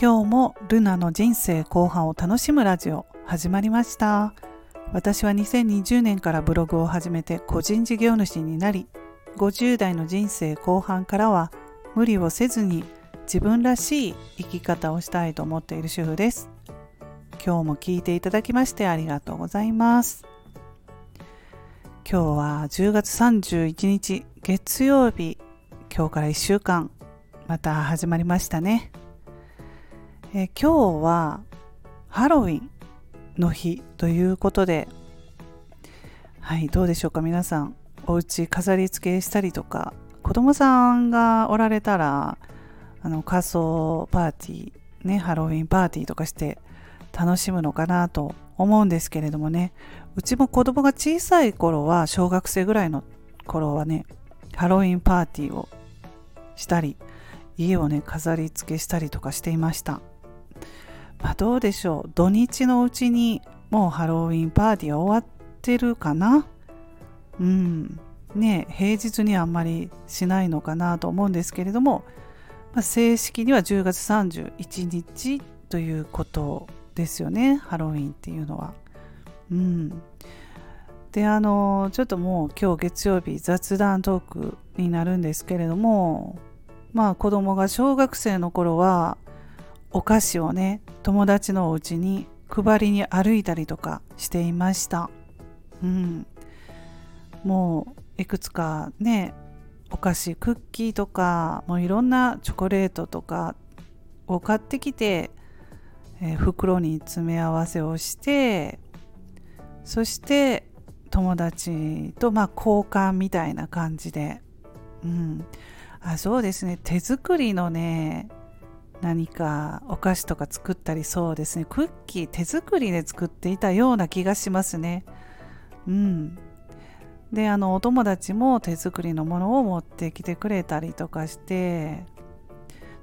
今日もルナの人生後半を楽しむラジオ始まりました。私は2020年からブログを始めて個人事業主になり50代の人生後半からは無理をせずに自分らしい生き方をしたいと思っている主婦です。今日も聞いていただきましてありがとうございます。今日は10月31日月曜日。今日から1週間また始まりましたね。え今日はハロウィンの日ということではいどうでしょうか？皆さんお家飾り付けしたりとか子供さんがおられたらあの仮装パーティーねハロウィンパーティーとかして楽しむのかなと思うんですけれどもね。うちも子供が小さい頃は小学生ぐらいの頃はねハロウィンパーティーをしたり家をね飾り付けしたりとかしていました。まあ、どうでしょう。土日のうちにもうハロウィンパーティー終わってるかな？うん。ね平日にはあんまりしないのかなと思うんですけれども、まあ、正式には10月31日ということですよねハロウィンっていうのは。うん、であのちょっともう今日月曜日雑談トークになるんですけれどもまあ子供が小学生の頃はお菓子をね友達のお家に配りに歩いたりとかしていました。うん。もういくつかねお菓子クッキーとかもういろんなチョコレートとかを買ってきて、えー、袋に詰め合わせをしてそして友達とまあ交換みたいな感じで。うん。あそうですね。手作りのね何かお菓子とか作ったりそうですね。クッキー手作りで作っていたような気がしますね。うん。であのお友達も手作りのものを持ってきてくれたりとかして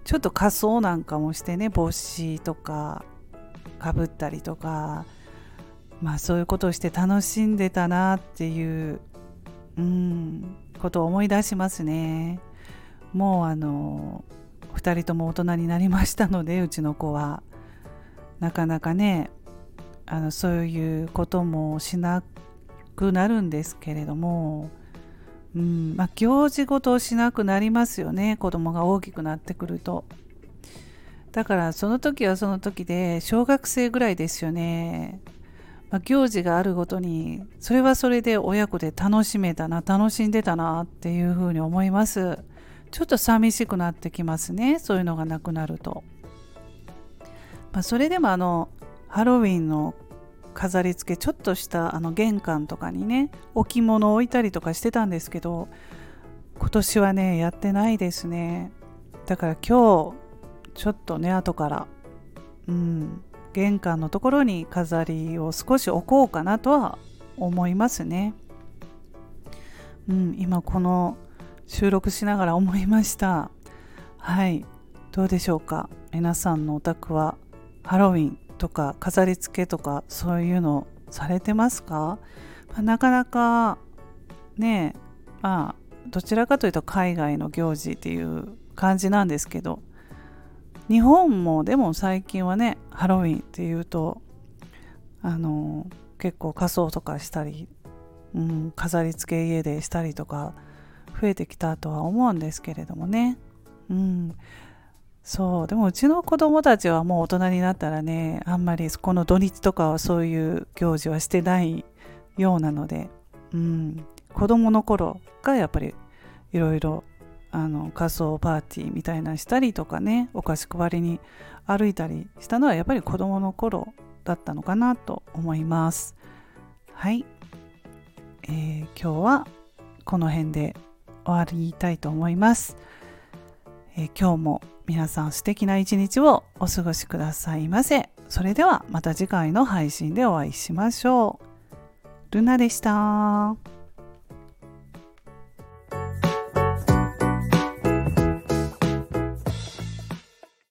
ちょっと仮装なんかもしてね帽子とかかぶったりとかまあそういうことをして楽しんでたなっていううんことを思い出しますね。もうあの2人とも大人になりましたのでうちの子は。なかなかねあのそういうこともしなくなるんですけれども、うんまあ、行事ごとをしなくなりますよね。子供が大きくなってくると。だからその時はその時で小学生ぐらいですよね、まあ、行事があるごとにそれはそれで親子で楽しめたな楽しんでたなっていうふうに思います。ちょっと寂しくなってきますね。そういうのがなくなると、まあ、それでもあのハロウィンの飾り付けちょっとしたあの玄関とかにね置物を置いたりとかしてたんですけど今年はねやってないですね。だから今日ちょっとね後からうん玄関のところに飾りを少し置こうかなとは思いますね。うん今この収録しながら思いました。はい。どうでしょうか？皆さんのお宅はハロウィンとか飾り付けとかそういうのされてますか、まあ、なかなかねまあどちらかというと海外の行事っていう感じなんですけど日本もでも最近はねハロウィンっていうとあの結構仮装とかしたり、うん、飾り付け家でしたりとか増えてきたとは思うんですけれどもね。うん。そう。でもうちの子供たちはもう大人になったらね、あんまりこの土日とかはそういう行事はしてないようなので、うん。子供の頃がやっぱりいろいろあの仮装パーティーみたいなしたりとかねお菓子配りに歩いたりしたのはやっぱり子供の頃だったのかなと思いますはい、えー、今日はこの辺で終わりたいと思います、えー、今日も皆さん素敵な一日をお過ごしくださいませ。それではまた次回の配信でお会いしましょう。ルナでした。